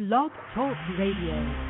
Blog Talk Radio.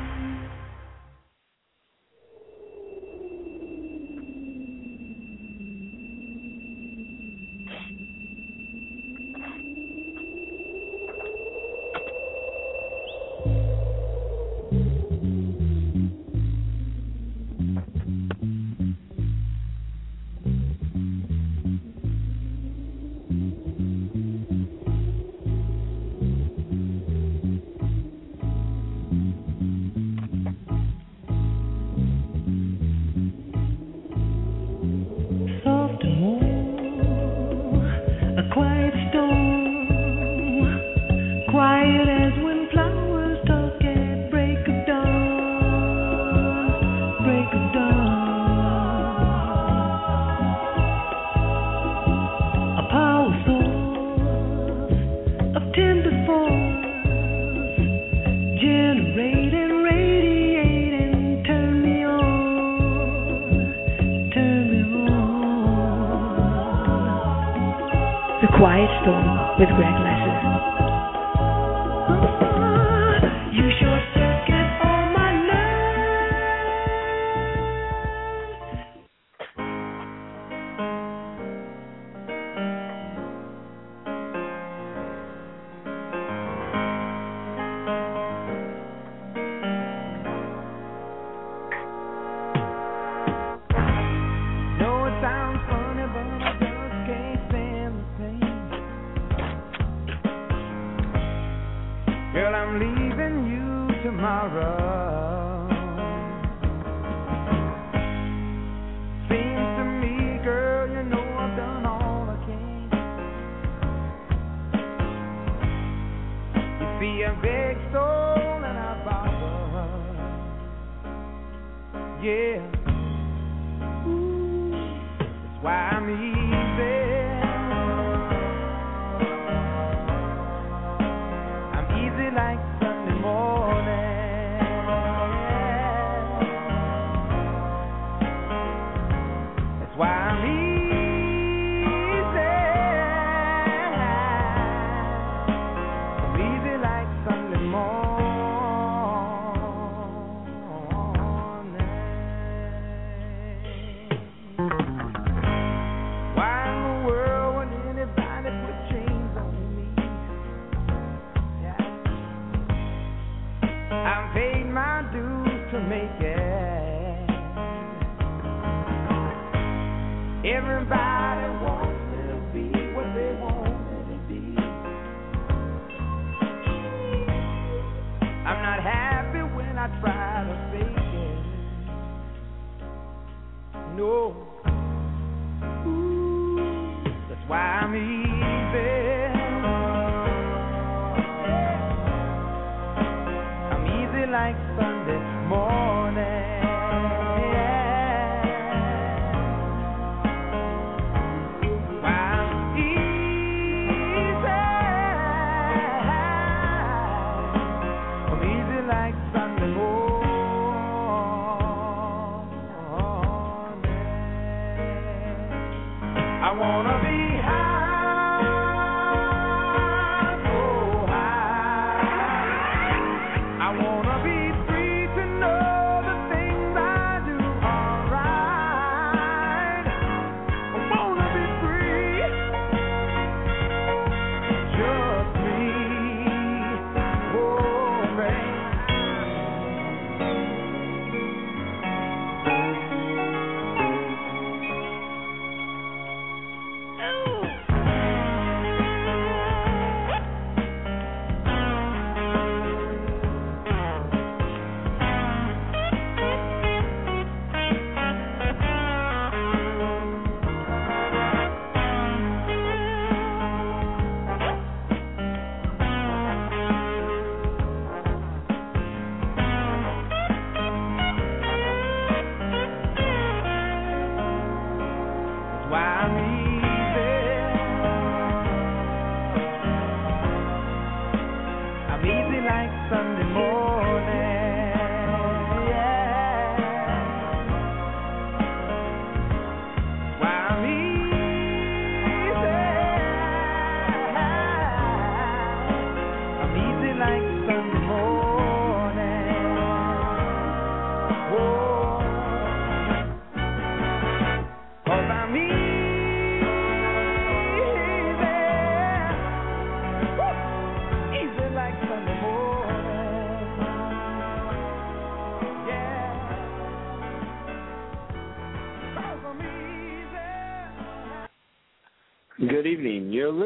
Yeah.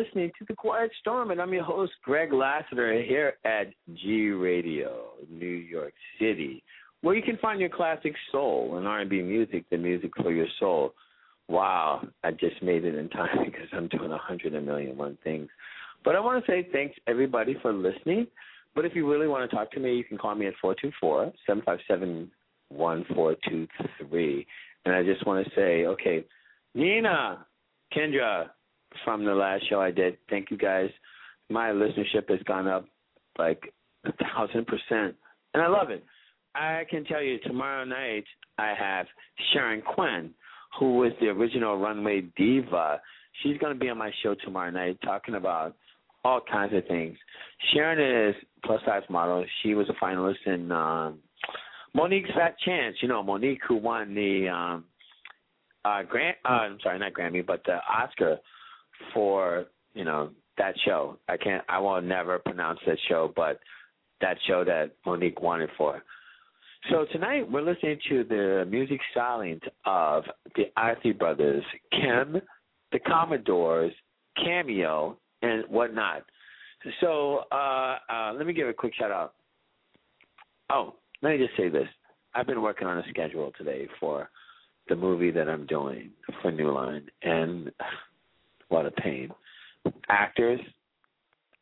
Listening to The Quiet Storm, and I'm your host, Greg Lassiter, here at G Radio, New York City, where you can find your classic soul and R&B music, the music for your soul. Wow, I just made it in time because I'm doing a hundred and million one things. But I want to say thanks everybody for listening. But if you really want to talk to me, you can call me at four two four seven five seven one four two three. And I just want to say, okay, Nina, Kendra, from the last show I did. Thank you guys. My listenership has gone up like a thousand percent, and I love it. I can tell you tomorrow night I have Sharon Quinn, who was the original runway diva. She's going to be on my show tomorrow night talking about all kinds of things. Sharon is plus size model. She was a finalist in um, Mo'Nique's Fat Chance. You know Monique who won the um, uh, Grant. Uh, I'm sorry, not Grammy, but the Oscar for you know that show. I can't. I will never pronounce that show, but that show that Mo'Nique it for. So tonight we're listening to the music stylings of the Isley Brothers, Kem, the Commodores, Cameo, and whatnot. So uh, uh, let me give a quick shout out. Oh, let me just say this. I've been working on a schedule today for the movie that I'm doing for New Line, and what of pain. Actors,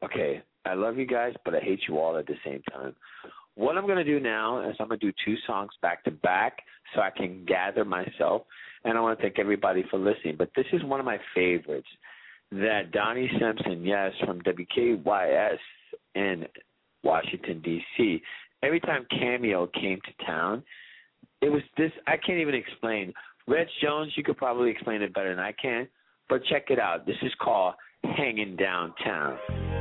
okay, I love you guys, but I hate you all at the same time. What I'm going to do now is I'm going to do two songs back to back so I can gather myself. And I want to thank everybody for listening. But this is one of my favorites that Donnie Simpson, yes, from WKYS in Washington, D.C., every time Cameo came to town, it was this. I can't even explain. Reg Jones, you could probably explain it better than I can. But check it out. This is called Hanging Downtown.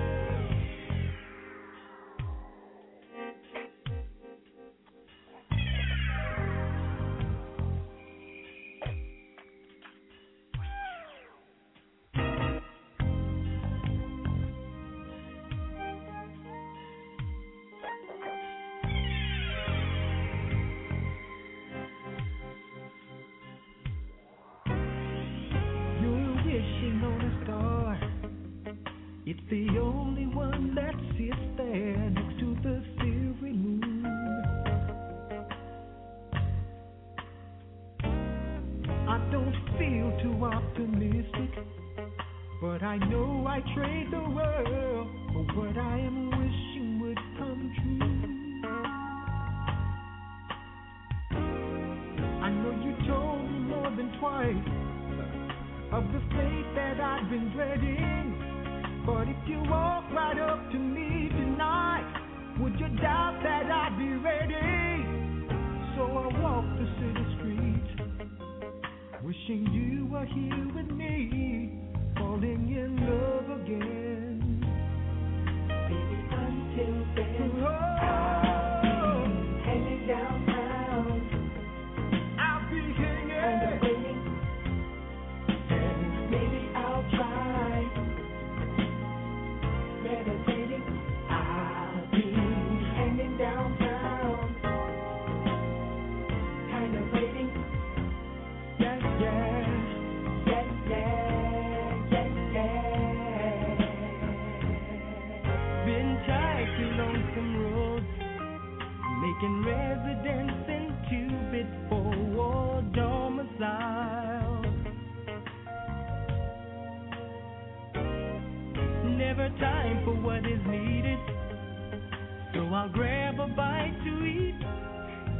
I'll grab a bite to eat,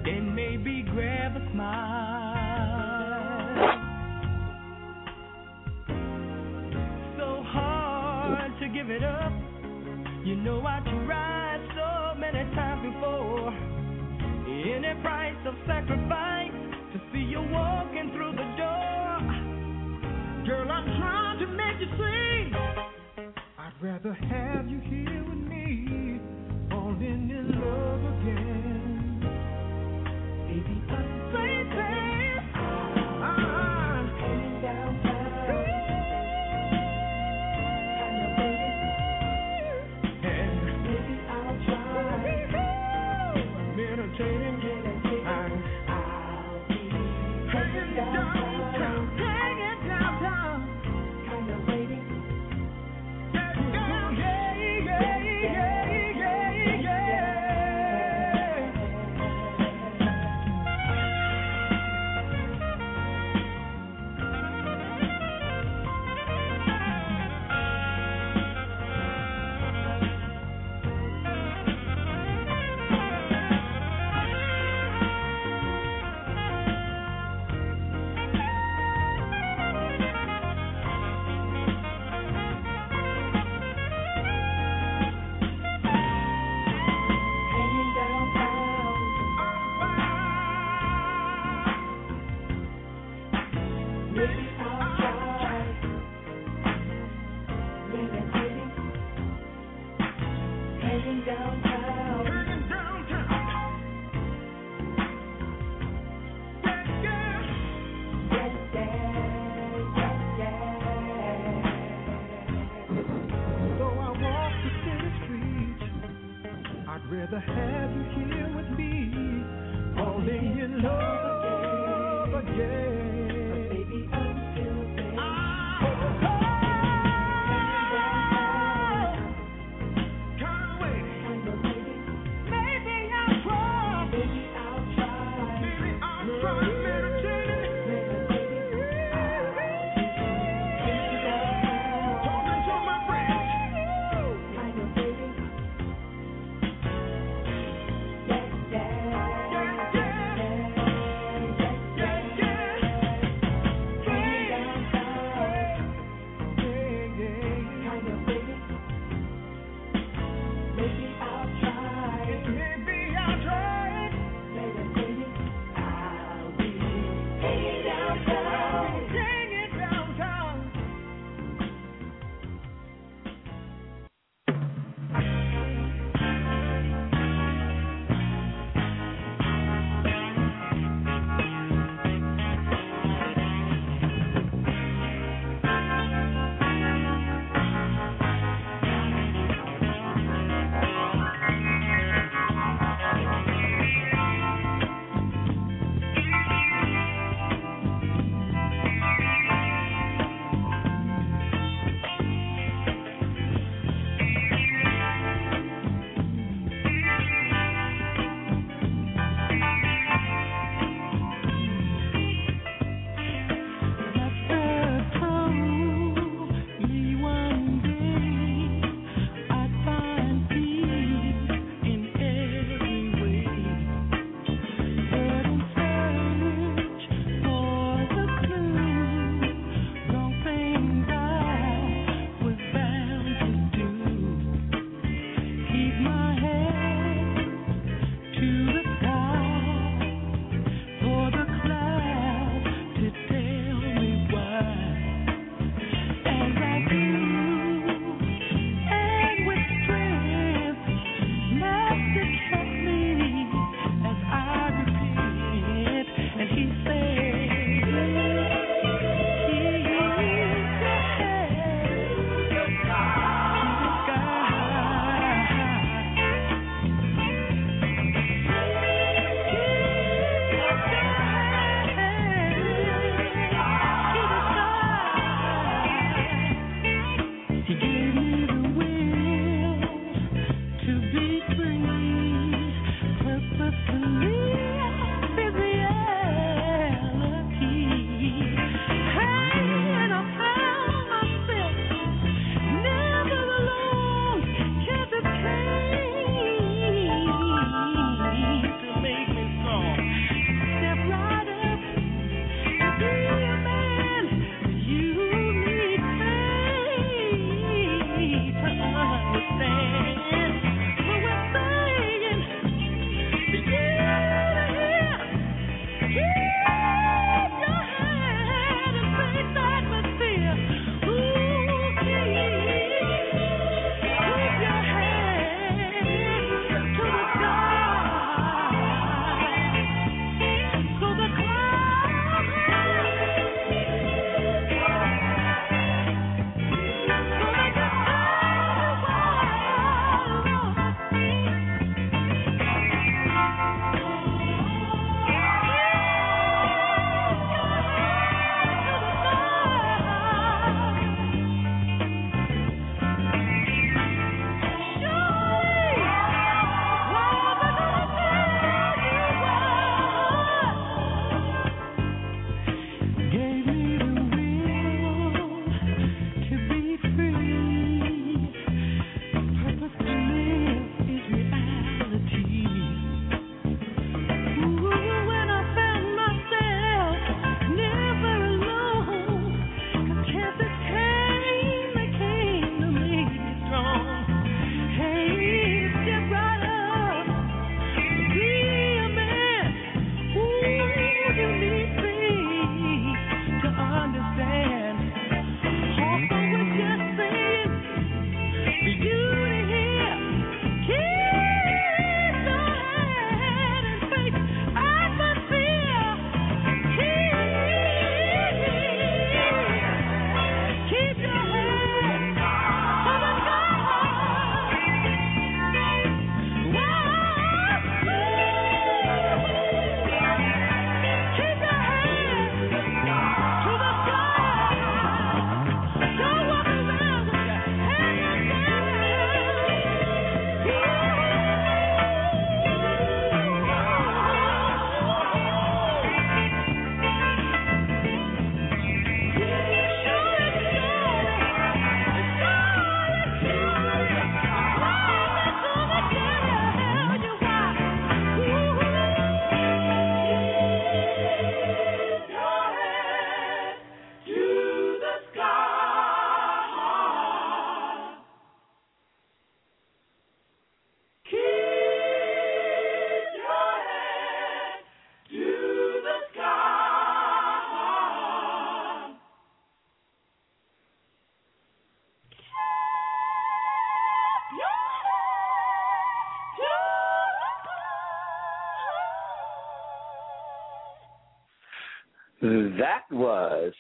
then maybe grab a smile. So hard to give it up. You know I tried so many times before. Any price of sacrifice to see you walking through the door. Girl, I'm trying to make you see. I'd rather have you here love rather That was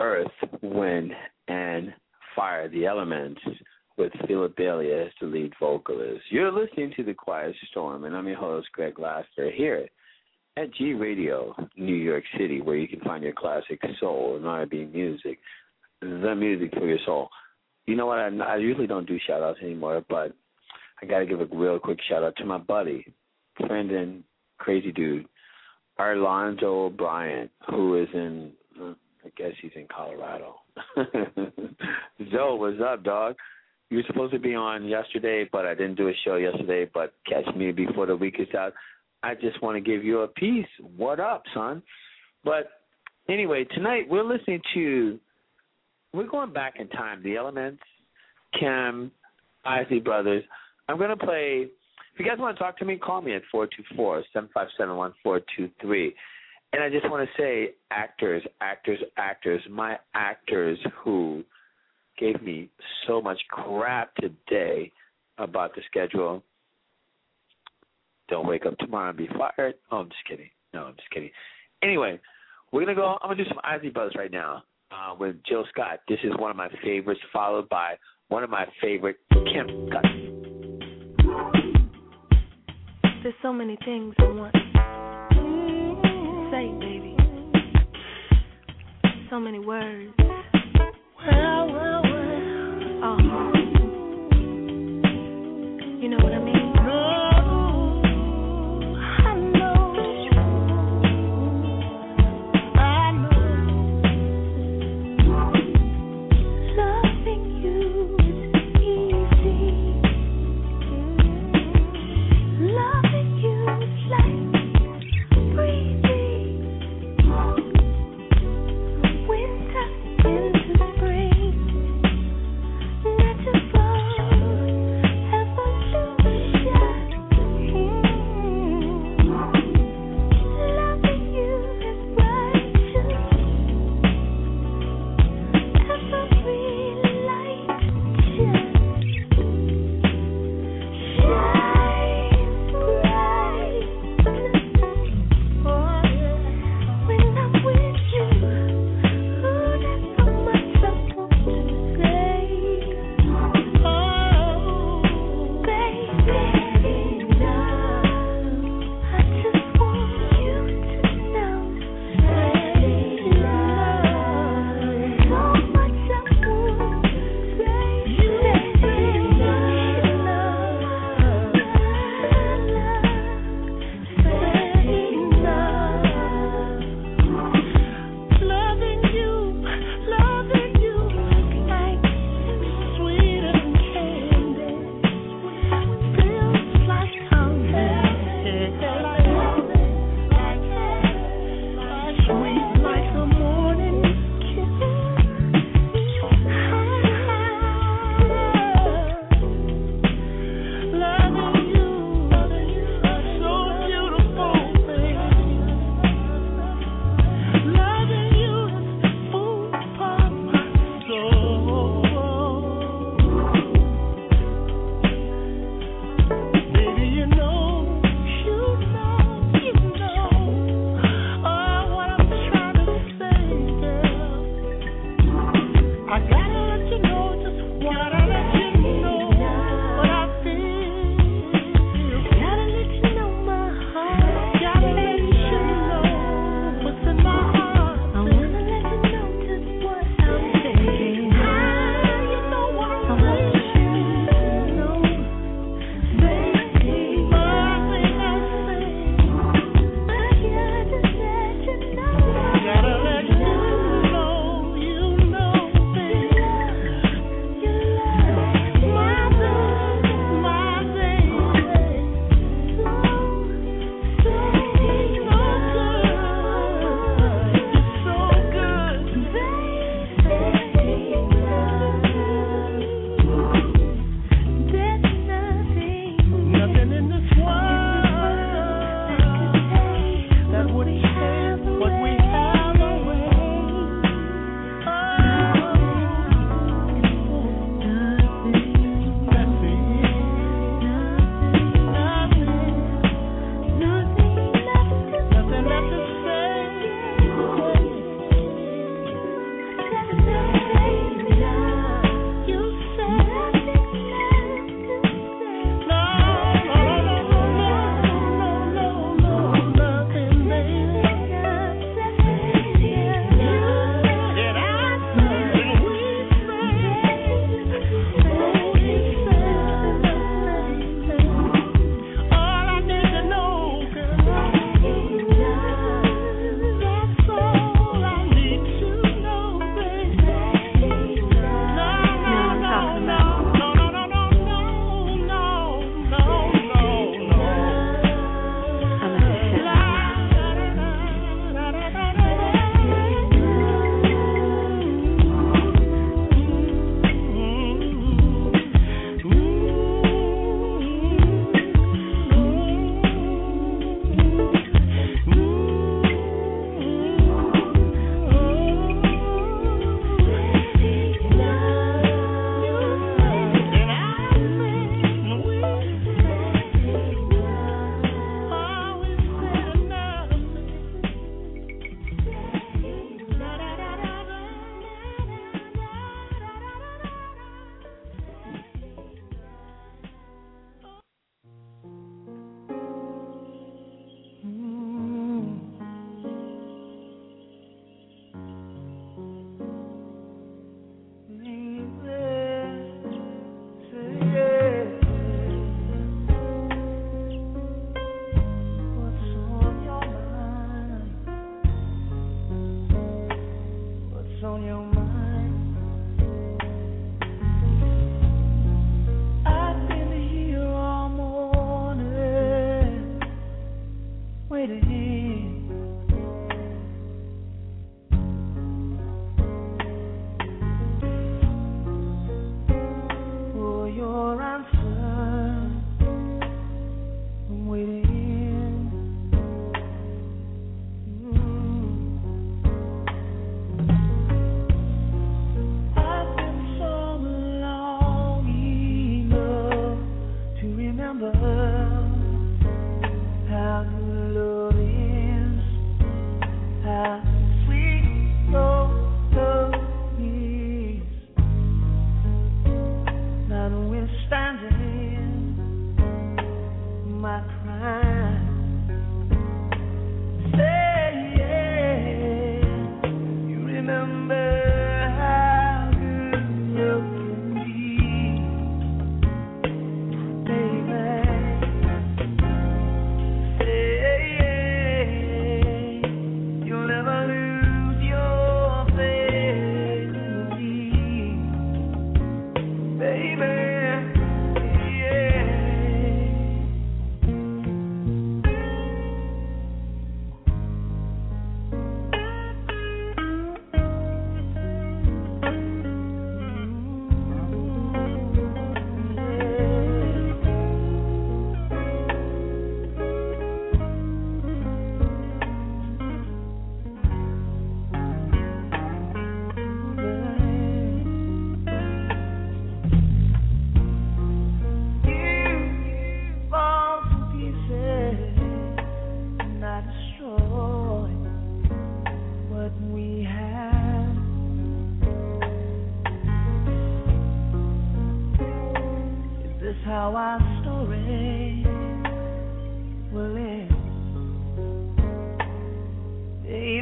Earth, Wind, and Fire, the Elements, with Philip Bailey as the lead vocalist. You're listening to The Quiet Storm, and I'm your host, Greg Lassiter, here at G Radio, New York City, where you can find your classic soul and R&B music, the music for your soul. You know what? I, I usually don't do shout outs anymore, but I got to give a real quick shout out to my buddy, friend, and crazy dude, Arlando O'Brien, who is in, uh, I guess he's in Colorado. Zoe, what's up, dog? You were supposed to be on yesterday, but I didn't do a show yesterday. But catch me before the week is out. I just want to give you a piece. What up, son? But anyway, tonight we're listening to. We're going back in time. The Elements, Cam, Isley Brothers. I'm going to play if you guys want to talk to me, call me at four two four seven five seven one four two three. And I just want to say, actors, actors, actors, my actors who gave me so much crap today about the schedule. Don't wake up tomorrow and be fired. Oh, I'm just kidding. No, I'm just kidding. Anyway, we're gonna go. I'm gonna do some Isley Buzz right now uh, with Jill Scott. This is one of my favorites, followed by one of my favorite Kim Scott. There's so many things I want to say, baby. So many words. Oh. You know what I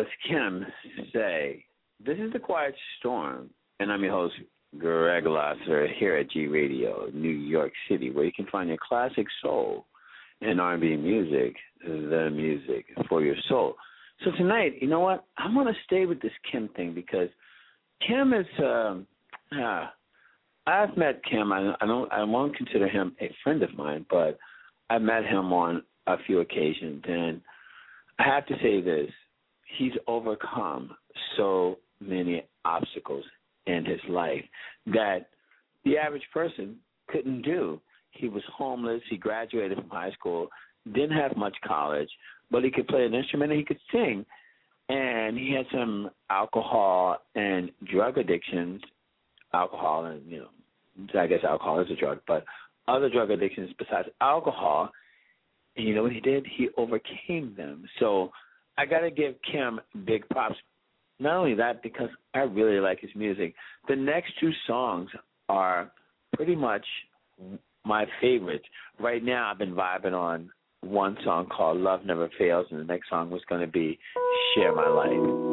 was Kem Say. This is The Quiet Storm, and I'm your host, Greg Lassiter, here at G Radio, New York City, where you can find your classic soul and R&B music, the music for your soul. So tonight, you know what? I'm going to stay with this Kem thing because Kem is. Um, uh, I've met Kem. I, I don't. I won't consider him a friend of mine, but I met him on a few occasions, and I have to say this: he's overcome so many obstacles in his life that the average person couldn't do. He was homeless. He graduated from high school, didn't have much college, but he could play an instrument and he could sing. And he had some alcohol and drug addictions, alcohol and you know, I guess alcohol is a drug, but other drug addictions besides alcohol. And you know what he did? He overcame them. So I got to give Kem big props. Not only that, because I really like his music. The next two songs are pretty much my favorites. Right now, I've been vibing on one song called Love Never Fails, and the next song was going to be Share My Life.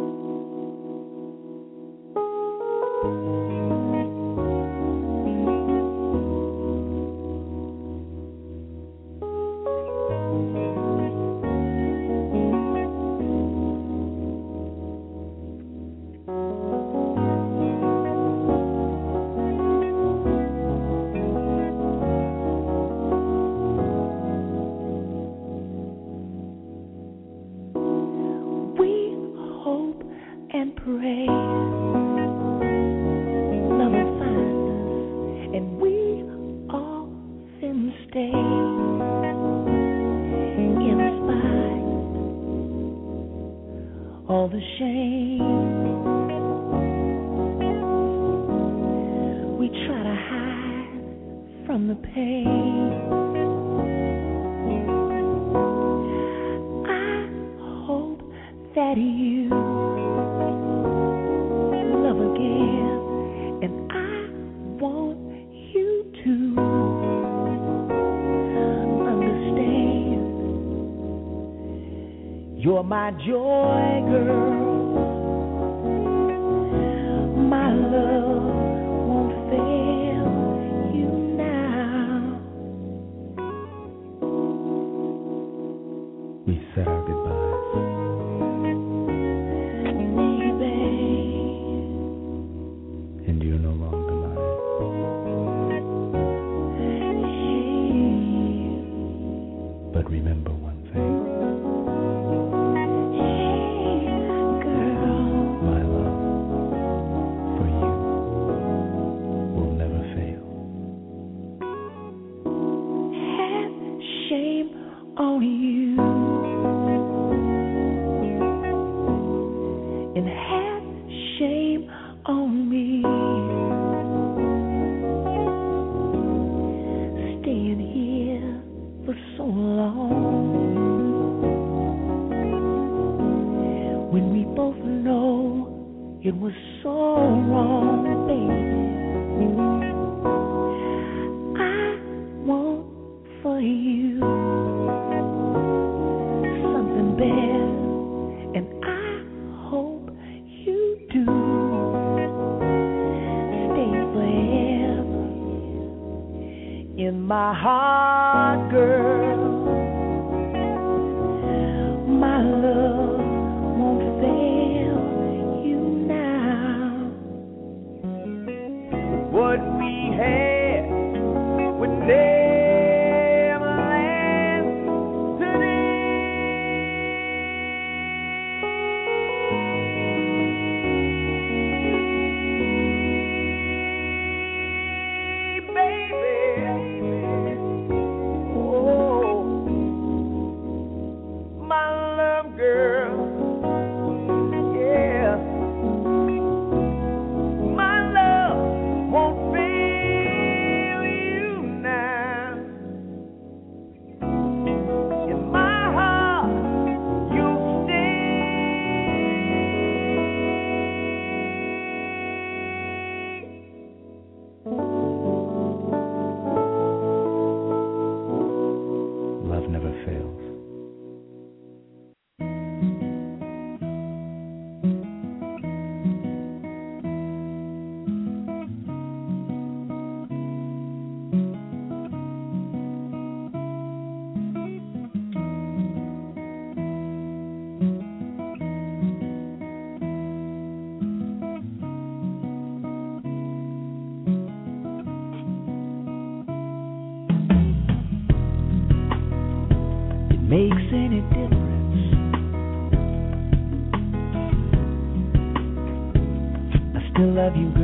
Love you,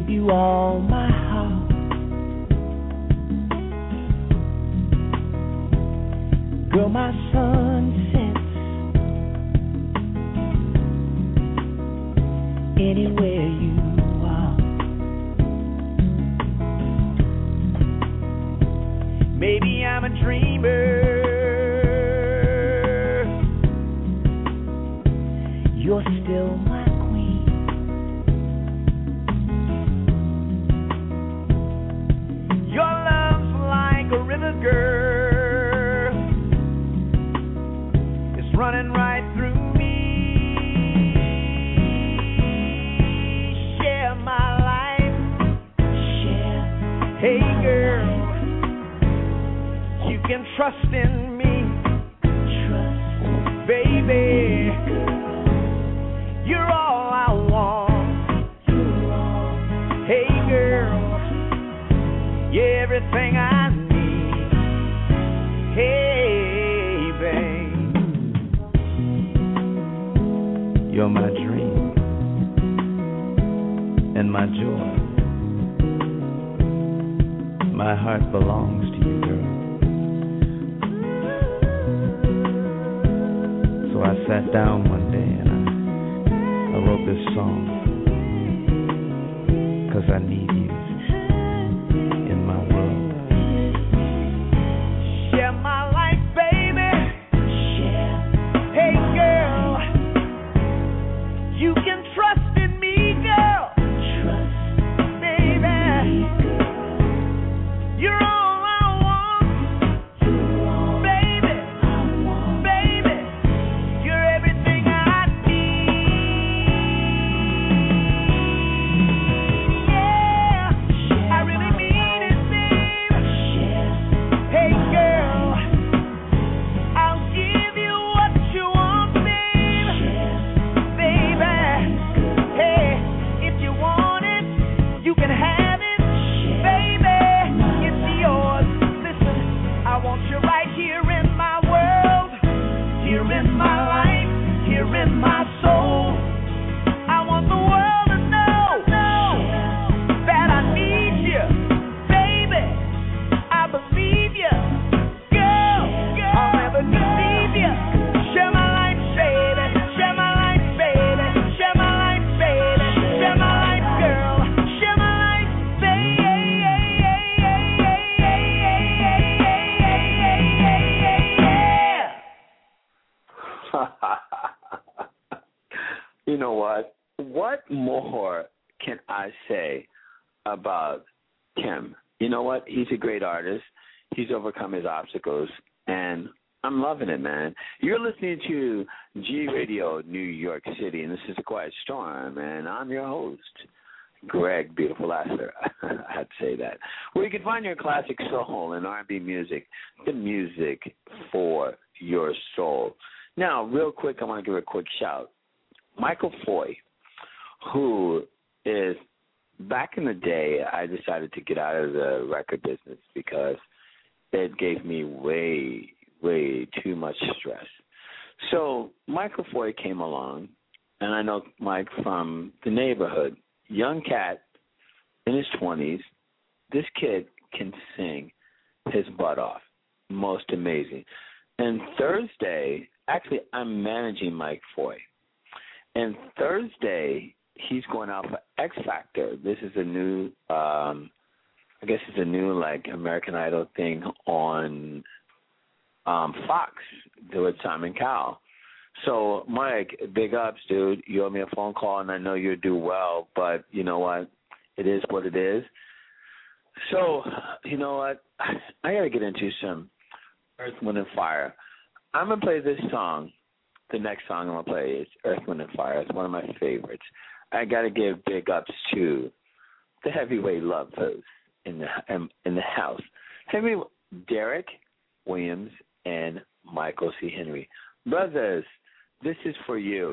give you all my heart. Girl, my sun sets anywhere you are. Maybe I'm a dreamer. You're still my trust in me. Trust. Baby. You're all I want. Hey, girl. You're everything I need. Hey, babe. You're my dream and my joy. My heart belongs sat down one day and I, I wrote this song. Cause I need He's a great artist. He's overcome his obstacles, and I'm loving it, man. You're listening to G Radio New York City, and this is a Quiet Storm, and I'm your host, Greg Beautiful Lassiter. I had to say that. Where you can find your classic soul and R&B music, the music for your soul. Now, real quick, I want to give a quick shout. Michael Foy, who is back in the day, I decided to get out of the record business because it gave me way, way too much stress. So Michael Foy came along, and I know Mike from the neighborhood, young cat in his twenties. This kid can sing his butt off, most amazing. And Thursday, actually, I'm managing Mike Foy. And Thursday, he's going out for X Factor. This is a new, um, I guess it's a new like American Idol thing on um, Fox. Do with Simon Cowell. So, Mike, big ups, dude. You owe me a phone call, and I know you do well, but you know what? It is what it is. So, you know what? I got to get into some Earth, Wind, and Fire. I'm going to play this song. The next song I'm going to play is Earth, Wind, and Fire. It's one of my favorites. I gotta give big ups to the heavyweight love post in the in, in the house. Heavy Derek Williams and Michael C. Henry. Brothers, this is for you.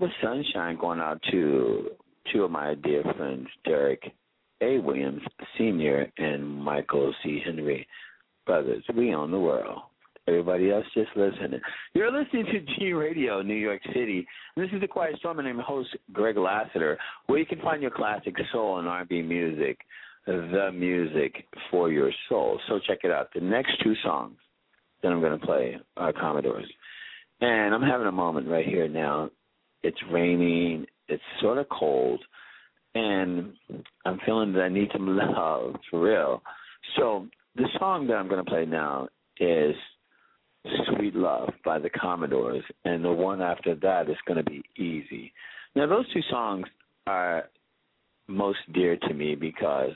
that was sunshine going out to two of my dear friends, Derek A. Williams Sr. and Michael C. Henry. Brothers, we own the world. Everybody else just listening. You're listening to G Radio New York City. This is the Quiet Storm and host Greg Lassiter, where you can find your classic soul and R&B music, the music for your soul. So check it out. The next two songs that I'm going to play are Commodores. And I'm having a moment right here now it's raining. It's sort of cold, and I'm feeling that I need some love for real. So the song that I'm going to play now is Sweet Love by the Commodores, and the one after that is going to be Easy. Now, those two songs are most dear to me because,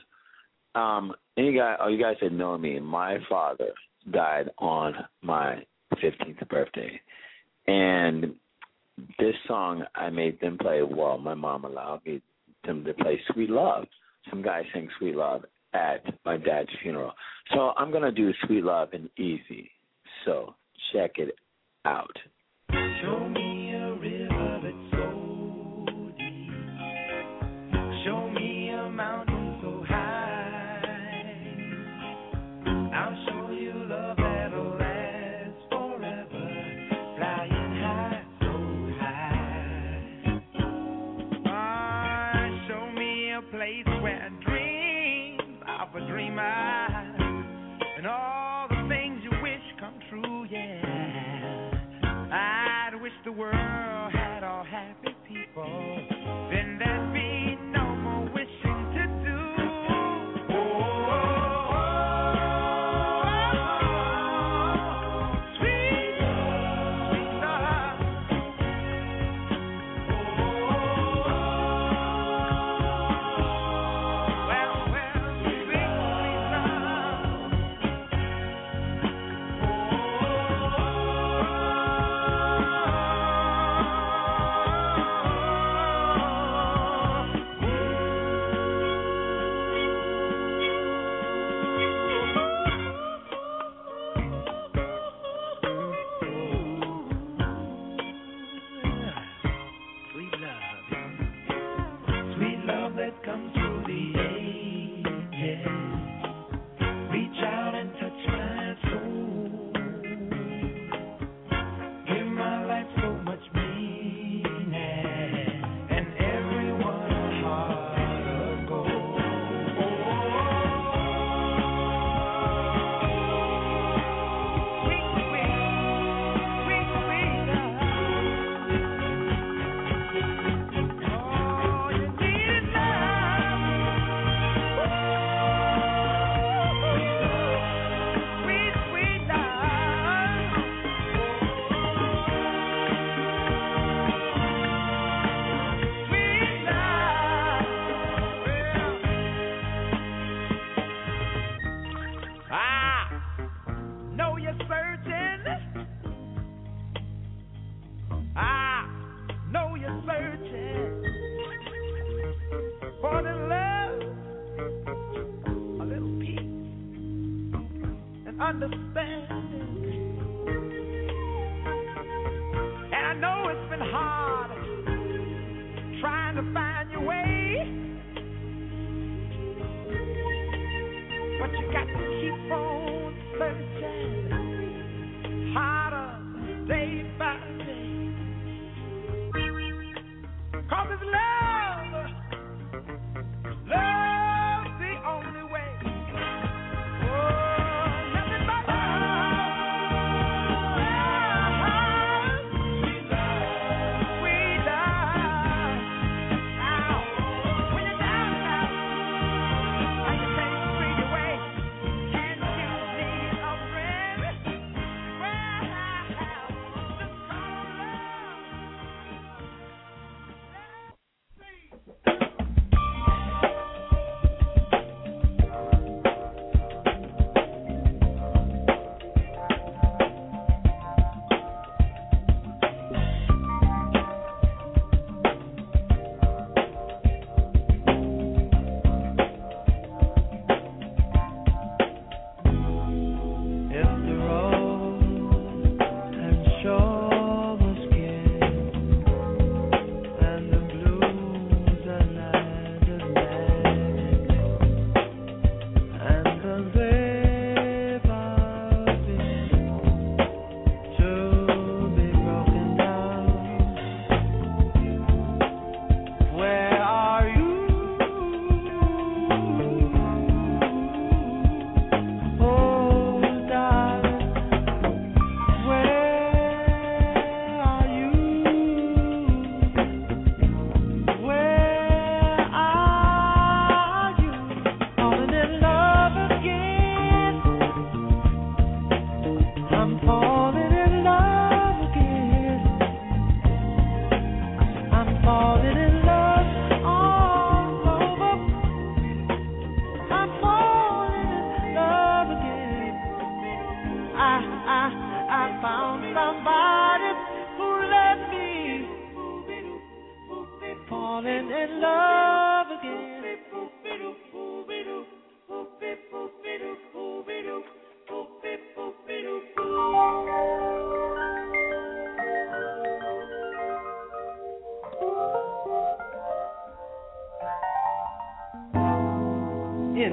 um, any guy, oh, you guys that know me, my father died on my 15th birthday, and this song I made them play. Well, my mom allowed me them to play Sweet Love. Some guy sang Sweet Love at my dad's funeral. So I'm gonna do Sweet Love and Easy. So check it out. Happy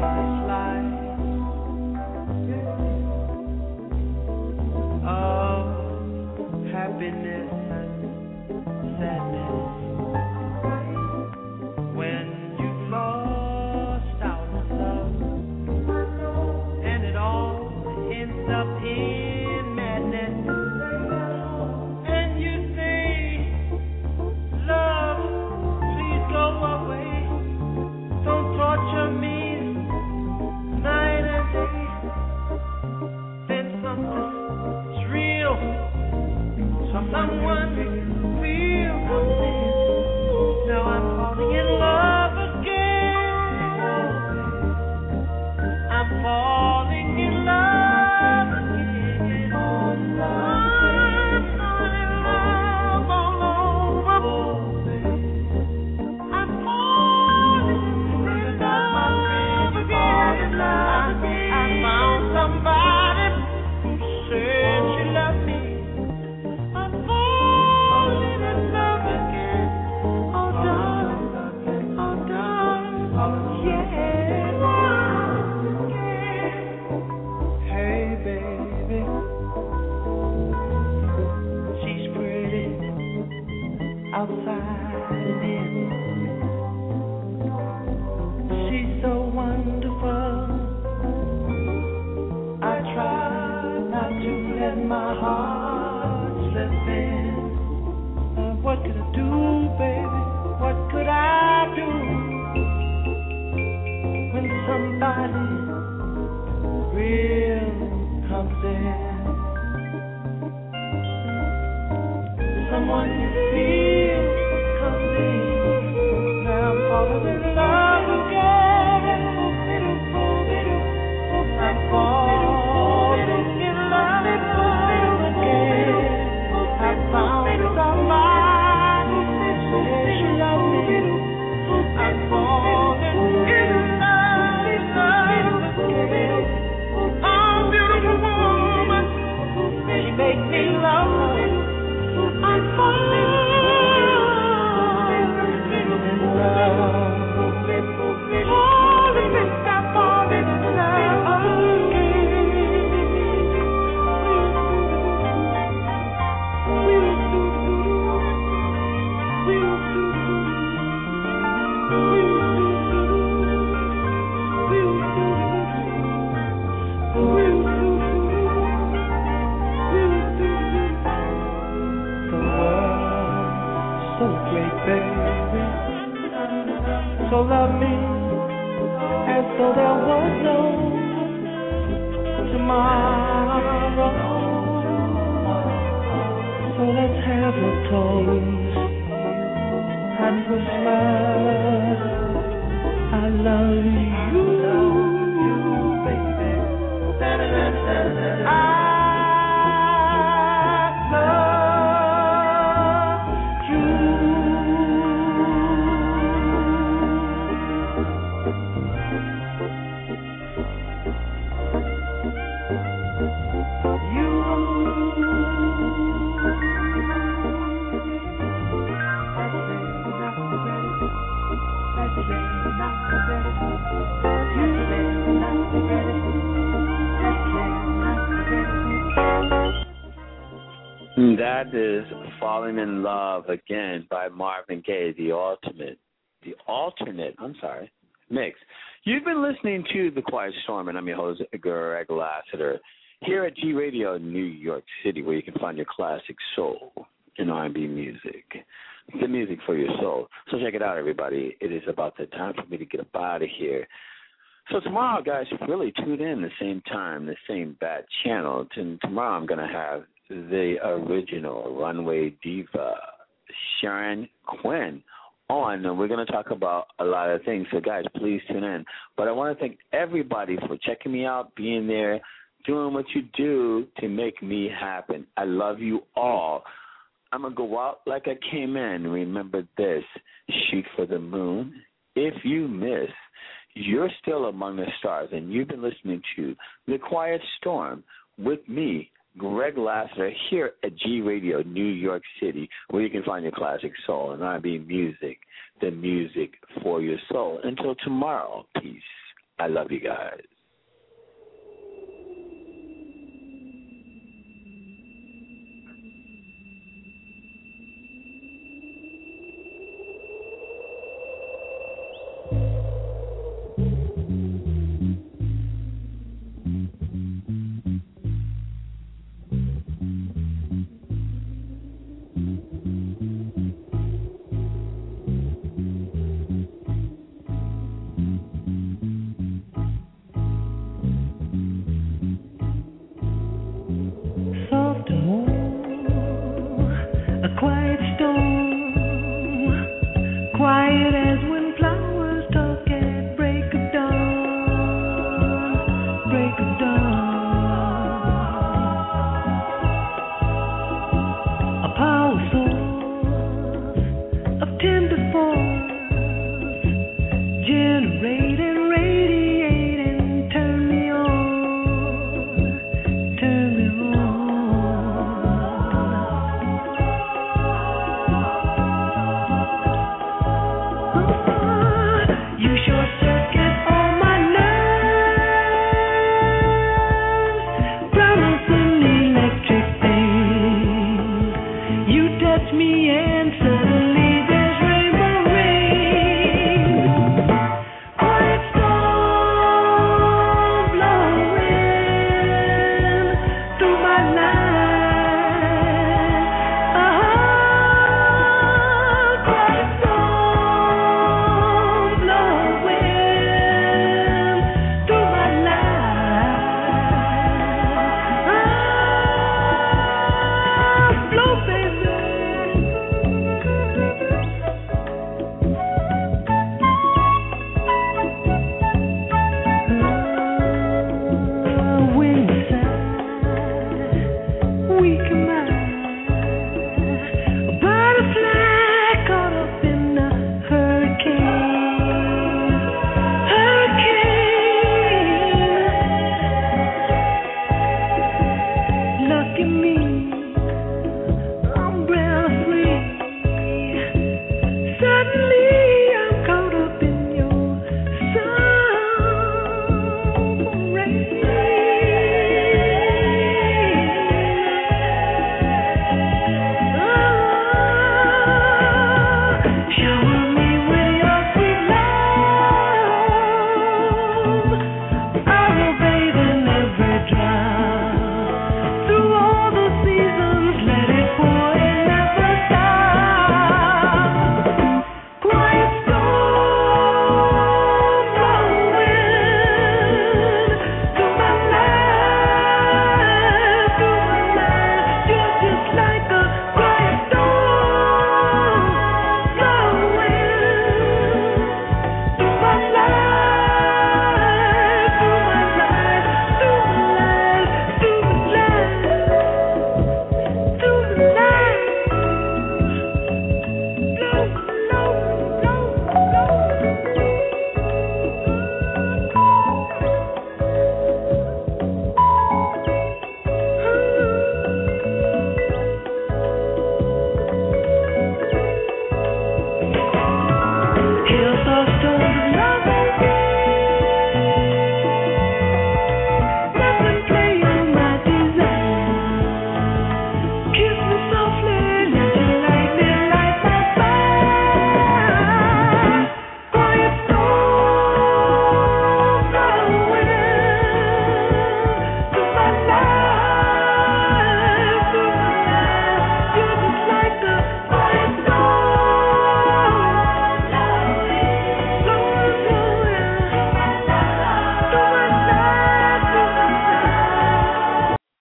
in comes That is Falling in Love Again by Marvin Gaye, the ultimate, the alternate, I'm sorry, mix. You've been listening to The Quiet Storm, and I'm your host, Greg Lassiter, here at G Radio, New York City, where you can find your classic soul and R&B music. The music for your soul. So check it out, everybody. It is about the time for me to get up out of here. So tomorrow, guys, really tune in the same time, the same bad channel. And tomorrow I'm going to have the original runway diva, Sharon Quinn, on. And we're going to talk about a lot of things. So, guys, please tune in. But I want to thank everybody for checking me out, being there, doing what you do to make me happen. I love you all. I'm going to go out like I came in. Remember this shoot for the moon. If you miss, you're still among the stars, and you've been listening to The Quiet Storm with me, Greg Lassiter, here at G Radio, New York City, where you can find your classic soul and R&B music, the music for your soul. Until tomorrow, peace I love you guys.